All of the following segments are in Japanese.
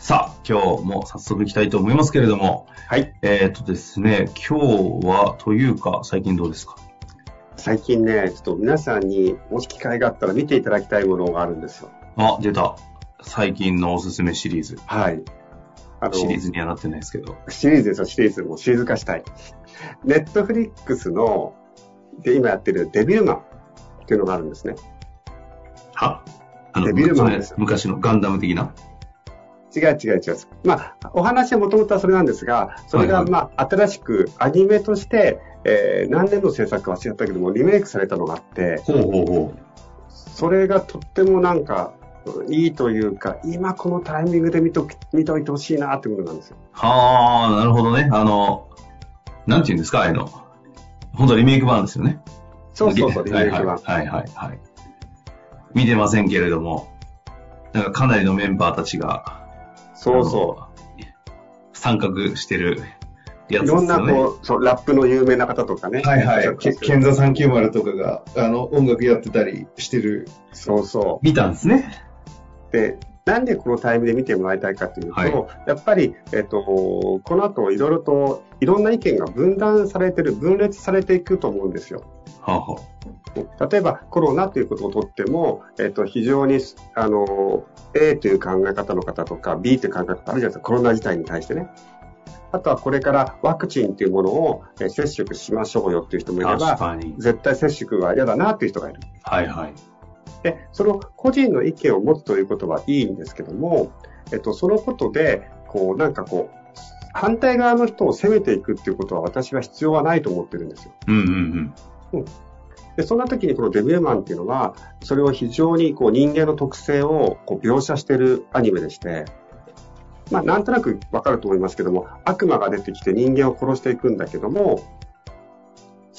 さあ、今日も早速行きたいと思いますけれども、はい。えっ、とですね、今日は、というか、最近どうですか？最近ね、ちょっと皆さんに、もし機会があったら見ていただきたいものがあるんですよ。あ、出た。最近のおすすめシリーズ。はい。あの、シリーズにはなってないですけど。シリーズですよ、シリーズ。もうシリーズ化したい。ネットフリックスの、で、今やってるデビルマンっていうのがあるんですね。は？あデビルマンです昔のガンダム的な？違う違う違う。まあ、お話はもともとはそれなんですが、それが、まあ、新しくアニメとして、えー何年の制作か忘れちゃったけども、リメイクされたのがあって、ほうほうほそれがとってもなんか、いいというか、今このタイミングで見とき見といてほしいなってことなんですよ。う。はあ、なるほどね。あの、なんて言うんですか、あの。本当リメイク版ですよね。そうそうそう、リメイク版。はいはいはい、はい。見てませんけれども、なんかかなりのメンバーたちが、そうそあの参画してるやう。つですよね。いろんなこう、そう、ラップの有名な方とかね。はいはい。ケンザ390とかが、あの、音楽やってたりしてる。そうそ見たんですね。う。で、なんでこのタイミングで見てもらいたいかというと、はいやっぱり、えっと、この後いろいろと、いろんな意見が分断されてる、分裂されていくと思うんですよ。はあ、は例えばコロナということをとっても、えっと、非常にあの A という考え方の方とか B という考え方あるじゃないですか、コロナ自体に対してね。あとはこれからワクチンというものをえー接種しましょうよっていう人もいれば。絶対接種は嫌だなという人がいる。はいはい。で、その個人の意見を持つということはいいんですけども、えっと、そのことで、こう、なんかこう、反対側の人を責めていくっていうことは私は必要はないと思ってるんですよ。うんうんうん。で、そんな時にこのデビルマンっていうのは、それを非常にこう人間の特性をこう描写しているアニメでして、まあなんとなくわかると思いますけども、悪魔が出てきて人間を殺していくんだけども、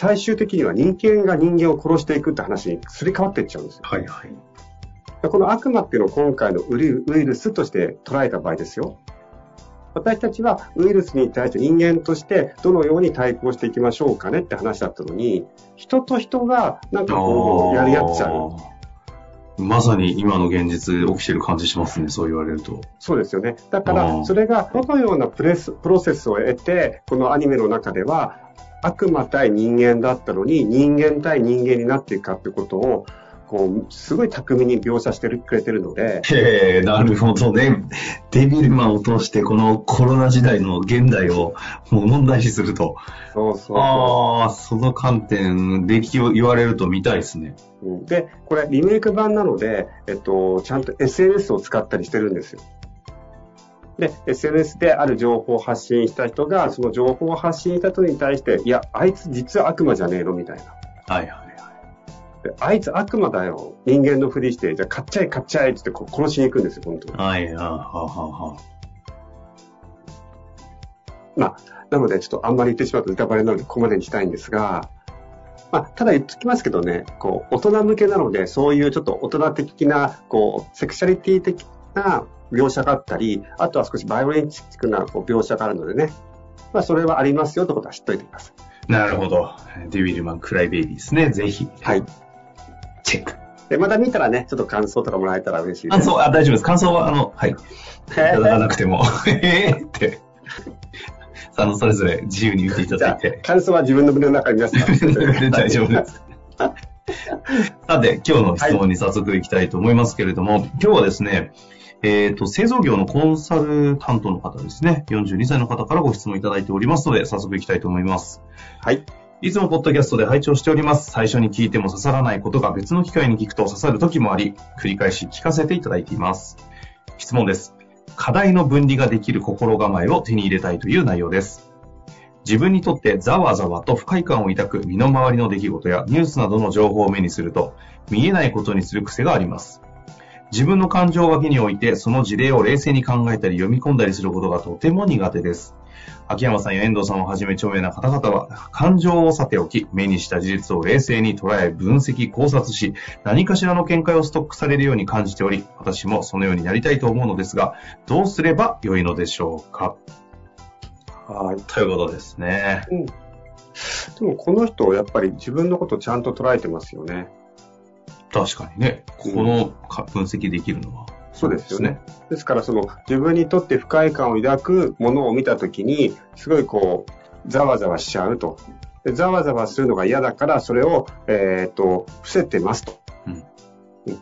最終的には人間が人間を殺していくって話にすり替わっていっちゃうんですよ。はいはい。でこの悪魔っていうのを今回のウイルスとして捉えた場合ですよ。私たちはウイルスに対して人間としてどのように対抗していきましょうかねって話だったのに、人と人がなんかこうやり合っちゃう。まさに今の現実起きてる感じしますね、そう言われると。そうですよね。だかあら、ーそれがどのようなプレスプロセスを得て、このアニメの中では、悪魔対人間だったのに、人間対人間になっていくかってことを、こう、すごい巧みに描写してくれてるので、へえ、なるほどね。デビルマンを通してこのコロナ時代の現代をもう問題視すると。そうそうそああ、その観点、歴を言われると見たいですね。で、これリメイク版なので、えっと、ちゃんと SNS を使ったりしてるんですよ。で、SNS である情報を発信した人が、その情報を発信した人に対して、いや、あいつ実は悪魔じゃねえのみたいな。はいはいはい。であいつ悪魔だよ。人間のふりして、じゃあ買っちゃえ買っちゃえって言ってこう殺しに行くんですよ、本当に。はい、はあ、はあ、はまあ、なのでちょっとあんまり言ってしまうとネタバレなのでここまでにしたいんですが、まあ、ただ言っときますけどね、こう、大人向けなので、そういうちょっと大人的な、こう、セクシャリティ的な描写があったり、あとは少しバイオレンチックなこう描写があるのでね、まあ、それはありますよってことは知っといてください。なるほど。デビルマン、クライベイビーですね。ぜひ。はい。チェック。で、また見たらね、ちょっと感想とかもらえたら嬉しいです。感想、あ、大丈夫です。感想は、あの、はい。いへただかーなくても、えー？って。あの、それぞれ自由に言っていただいて、。感想は自分の胸の中に皆さん。大丈夫です。さて、今日の質問に早速いきたいと思いますけれども、今日はですね、えっ、と、製造業のコンサル担当の方ですね、42歳の方からご質問いただいておりますので、早速いきたいと思います。はい。いつもポッドキャストで拝聴しております。最初に聞いても刺さらないことが別の機会に聞くと刺さる時もあり、繰り返し聞かせていただいています。質問です。課題の分離ができる心構えを手に入れたいという内容です。自分にとってざわざわと不快感を抱く身の回りの出来事やニュースなどの情報を目にすると、見えないことにする癖があります。自分の感情を脇に置いて、その事例を冷静に考えたり読み込んだりすることがとても苦手です。秋山さんや遠藤さんをはじめ著名な方々は、感情をさておき、目にした事実を冷静に捉え、分析、考察し、何かしらの見解をストックされるように感じており、私もそのようになりたいと思うのですが、どうすれば良いのでしょうか？はい。ということですね。でもこの人、やっぱり自分のことちゃんと捉えてますよね。確かにね、このか分析できるのは。そうですよね。ですから、その自分にとって不快感を抱くものを見たときに、すごいこう、ざわざわしちゃうと。でざわざわするのが嫌だから、それを、えっ、と、伏せてますと。うんうん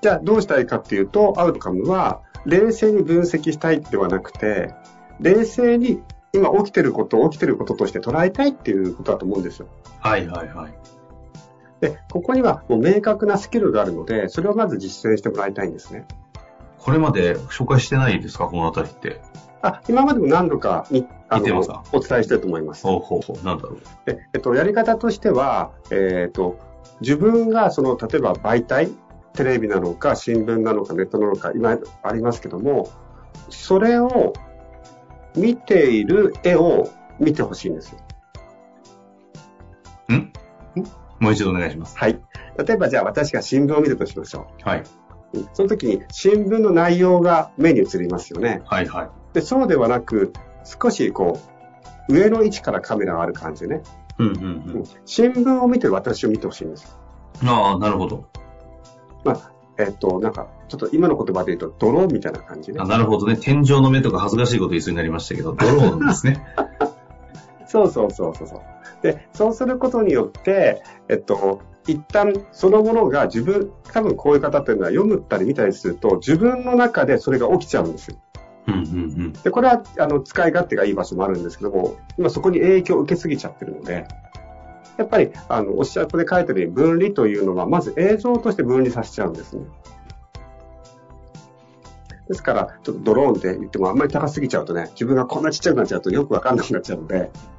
じゃあ、どうしたらいいかっていうと、アウトカムは、冷静に分析したいではなくて、冷静に今起きてることを起きてることとして捉えたいっていうことだと思うんですよ。はいはいはい。で、ここにはもう明確なスキルがあるので、それをまず実践してもらいたいんですね。これまで紹介してないですか？このあたりって。あ、今までも何度かにあの見てますか？お伝えしてると思います。ほうほうほう。なんだろう。でえっと、やり方としては、えっと、自分がその、例えば媒体、テレビなのか、新聞なのか、ネットなのか、今ありますけども、それを見ている絵を見てほしいんですよ。ん？もう一度お願いします。はい。例えばじゃあ私が新聞を見るとしましょはい。う。うんその時に新聞の内容が目に映りますよね。はいはい。で、そうではなく、少しこう、上の位置からカメラがある感じでね。うんうんうん新聞を見てる私を見てほしいんです。うん。ああ、なるほど。えっと、なんか、ちょっと今の言葉で言うと、ドローンみたいな感じねあ。なるほどね。天井の目とか恥ずかしいこと言いそうになりましたけど、ドローンですね。そうそうそうそうそう。で、そうすることによって、えっと、一旦そのものが自分、多分こういう方っていうのは読むったり見たりすると、自分の中でそれが起きちゃうんですよ。うんうんうん。で、これは、あの、使い勝手がいい場所もあるんですけども、今そこに影響を受けすぎちゃってるので、やっぱり、あの、おっしゃるここで書いてるように分離というのは、まず映像として分離させちゃうんですね。ですから、ちょっとドローンって言ってもあんまり高すぎちゃうとね、自分がこんなちっちゃくなっちゃうとよくわかんなくなっちゃうので、うん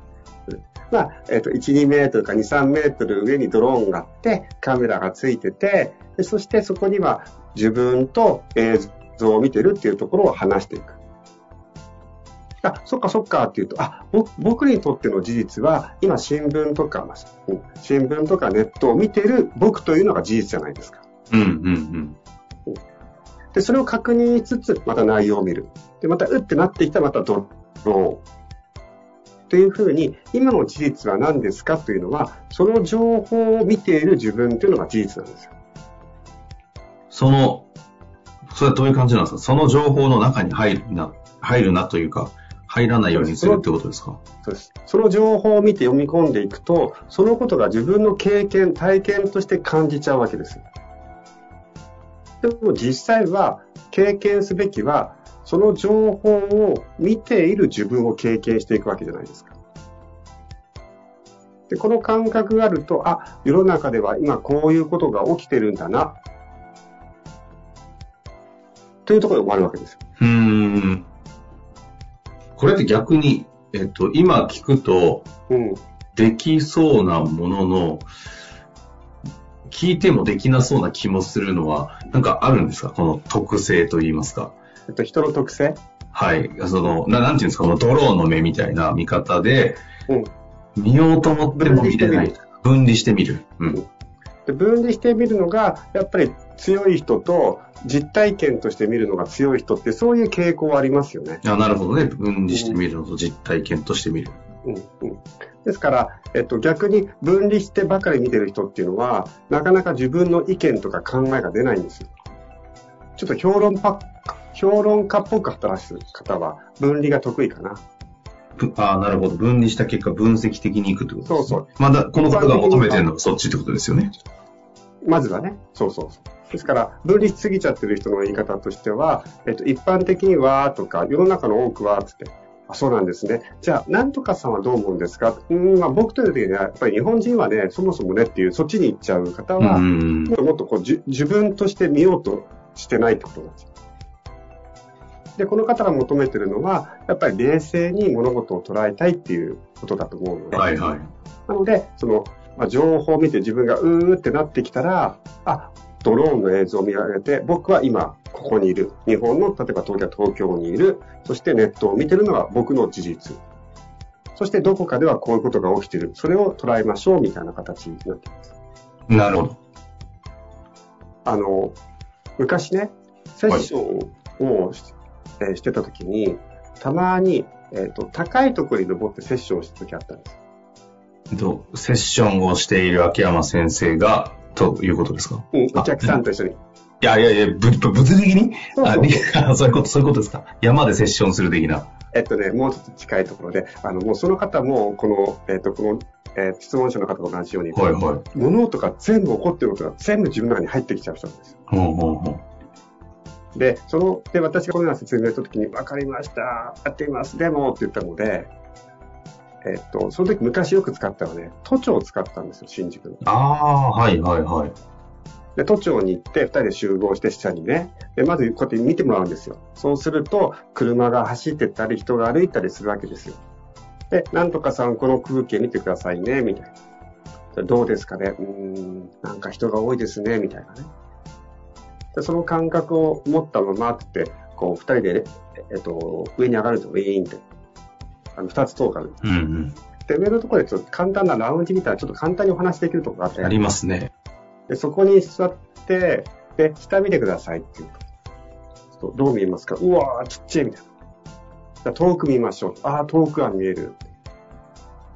まあ、えっ、と、1、2メートルか2、3メートル上にドローンがあって、カメラがついてて、でそしてそこには自分と映像を見てるっていうところを話していく。あ、そっかそっかっていうと、あ、ぼ僕にとっての事実は、今新聞とか、新聞とかネットを見てる僕というのが事実じゃないですか。うんうんうん。で、それを確認しつつ、また内容を見る。で、また、うってなってきたら、またドローン。というふうに、今の事実は何ですかというのは、その情報を見ている自分というのが事実なんですよ。その、それはどういう感じなんですか？その情報の中に入るな、入るなというか、入らないようにするってことですか？そうです。その情報を見て読み込んでいくと、そのことが自分の経験、体験として感じちゃうわけですよ。でも実際は、経験すべきは、その情報を見ている自分を経験していくわけじゃないですか。で、この感覚があると、あ、世の中では今こういうことが起きてるんだな、というところで終わるわけですよ。うーん。これって逆に、えっと、今聞くと、うん。できそうなものの、聞いてもできなそうな気もするのは、なんかあるんですか？この特性といいますか。えっと、人の特性？はい。その、ななんていうんですか、このドローンの目みたいな見方で、うん見ようと思っても見れない。分離してみる。うん。で分離してみるのが、やっぱり強い人と実体験として見るのが強い人ってそういう傾向はありますよね。あなるほどね。分離してみるのと実体験としてみる。うんうん、ですから、えっと、逆に分離してばかり見てる人っていうのは、なかなか自分の意見とか考えが出ないんですよ。ちょっと評論家、評論家っぽく働く方は分離が得意かな。ぶあなるほど。分離した結果、分析的にいくってこと。そうそう。まだ、この方が求めてるのはそっちってことですよね。まずはね。そうそうそう。ですから、分離しすぎちゃってる人の言い方としては、えっと、一般的にはとか、世の中の多くはつって、あそうなんですね。じゃあ、なんとかさんはどう思うんですか？うん、まあ、僕という時には、やっぱり日本人はね、そもそもねっていう、そっちに行っちゃう方は、うんもっともっとこうじ自分として見ようとしてないってことなんですよ。で、この方が求めてるのは、やっぱり冷静に物事を捉えたいっていうことだと思うので、はいはい。なので、その、まあ、情報を見て自分がうーってなってきたら、あ、ドローンの映像を見上げて、僕は今ここにいる。日本の、例えば東京東京にいる。そしてネットを見てるのが僕の事実。そしてどこかではこういうことが起きてる。それを捉えましょうみたいな形になってます。なるほど。あの、昔ね、セッションをし,、えーしてた時に、たまに、えっ、と、高いところに登ってセッションをした時あったんです。と、セッションをしている秋山先生が、ということですか？うん、お客さんと一緒に。いやいやいや、ぶぶ物理的に？あそうそうりあ そういうこと、そういうことですか？山でセッションする的な。えっとね、もうちょっと近いところで、あの、もうその方も、この、えっと、この、えー質問者の方と同じように、はいはい。物音が全部起こってることが全部自分の中に入ってきちゃう人なんですよ。ほうほうほう。で、その、で、私がこのような説明をしたときに、わかりました、やってみます、でもって言ったので、えっと、その時昔よく使ったのはね、都庁を使ったんですよ、新宿の。ああ、はいはいはい。で、都庁に行って、二人で集合して下にね、で、まずこうやって見てもらうんですよ。そうすると、車が走ってったり、人が歩いたりするわけですよ。で、なんとかさん、この風景見てくださいね、みたいな。でどうですかね？うーん、なんか人が多いですね、みたいなね。で、その感覚を持ったままって、こう、二人でね、えっと、上に上がると、ウィーンって。あの、二つ塔がある。うんうん。で、上のところでちょっと簡単なラウンジみたいな、ちょっと簡単にお話できるところがあって。ありますね。で、そこに座って、で、下見てくださいって言うと。どう見えますか？うわー、ちっちゃいみたいな。じゃあ遠く見ましょう。ああ、遠くは見える。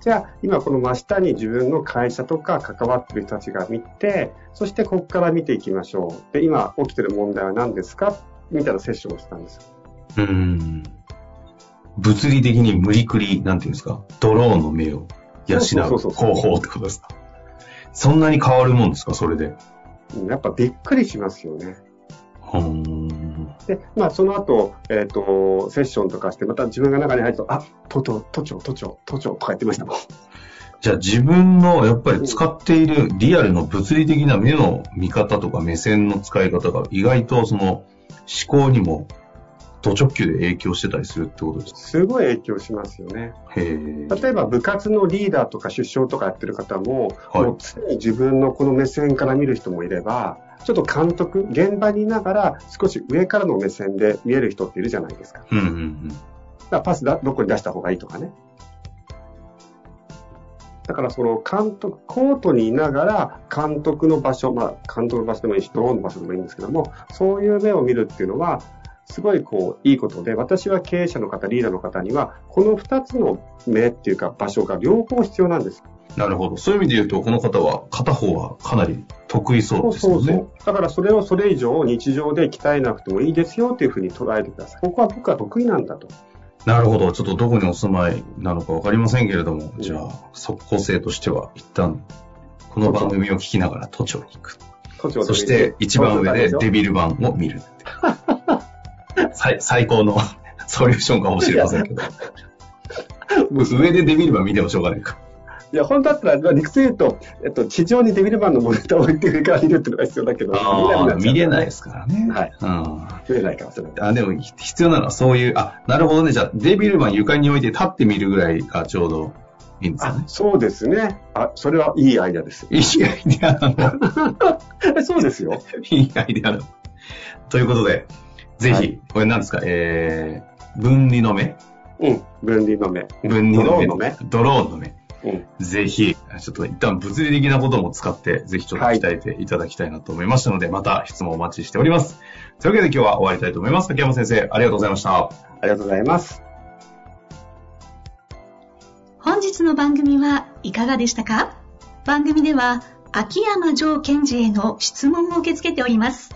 じゃあ、今この真下に自分の会社とか関わってる人たちが見て、そしてここから見ていきましょう。で、今起きてる問題は何ですか？みたいなセッションをしたんですよ。うん。物理的に無理くり、なんていうんですか、ドローンの目を養そう方法ってことですか？そんなに変わるもんですか、それで。うんやっぱびっくりしますよね。うーん。で、まあ、その後、えっ、と、セッションとかして、また自分が中に入ると、あ、都庁、都庁、都庁、都庁とか言ってましたもん。じゃあ自分のやっぱり使っているリアルの物理的な目の見方とか目線の使い方が意外とその思考にもド直球で影響してたりするってことですか？すごい影響しますよね。例えば部活のリーダーとか出生とかやってる方も、はいもう常に自分のこの目線から見る人もいれば、ちょっと監督、現場にいながら少し上からの目線で見える人っているじゃないですか。だかうんうんうん。らパスだどこに出した方がいいとかね。だからその監督、コートにいながら監督の場所、まあ監督の場所でもいいし、ドローンの場所でもいいんですけども、そういう目を見るっていうのは、すごいこう、いいことで、私は経営者の方、リーダーの方には、この二つの目っていうか場所が両方必要なんです。なるほど。そういう意味で言うと、この方は片方はかなり得意そうですよね。だからそれをそれ以上日常で鍛えなくてもいいですよっていうふうに捉えてください。ここは僕は得意なんだと。なるほど。ちょっとどこにお住まいなのかわかりませんけれども、じゃあ、即効性としては一旦、この番組を聞きながら都庁に行く。都庁でそして一番上でデビル版を見る。最最高の ソリューションかもしれませんけど。上でデビル版見てもしょうがないか。いや、本当だったら、まあ理屈で言うと、えっと、地上にデビルマンのモニターを置いて上から見るっていうのが必要だけど、見れないい。ですからね。はい。うん。見れないから、それ。あ、でも必要なのはそういう、あ、なるほどね。じゃあ、デビルマン床に置いて立ってみるぐらいがちょうどいいんですね、。そうですね。あ、それはいいアイデアです。いいアイデアなの。そうですよ。いいアイデアなの。ということで、ぜひ、はいこれ何ですか、えー、分離の目？うん。分離の目。分離の目。ドローンの目。ドローンの目。うん。ぜひ、ちょっと一旦物理的なことも使って、ぜひちょっと鍛えていただきたいなと思いましたので、また質問お待ちしております。というわけで今日は終わりたいと思います。竹山先生、ありがとうございました。ありがとうございます。本日の番組はいかがでしたか？番組では秋山城賢治への質問を受け付けております。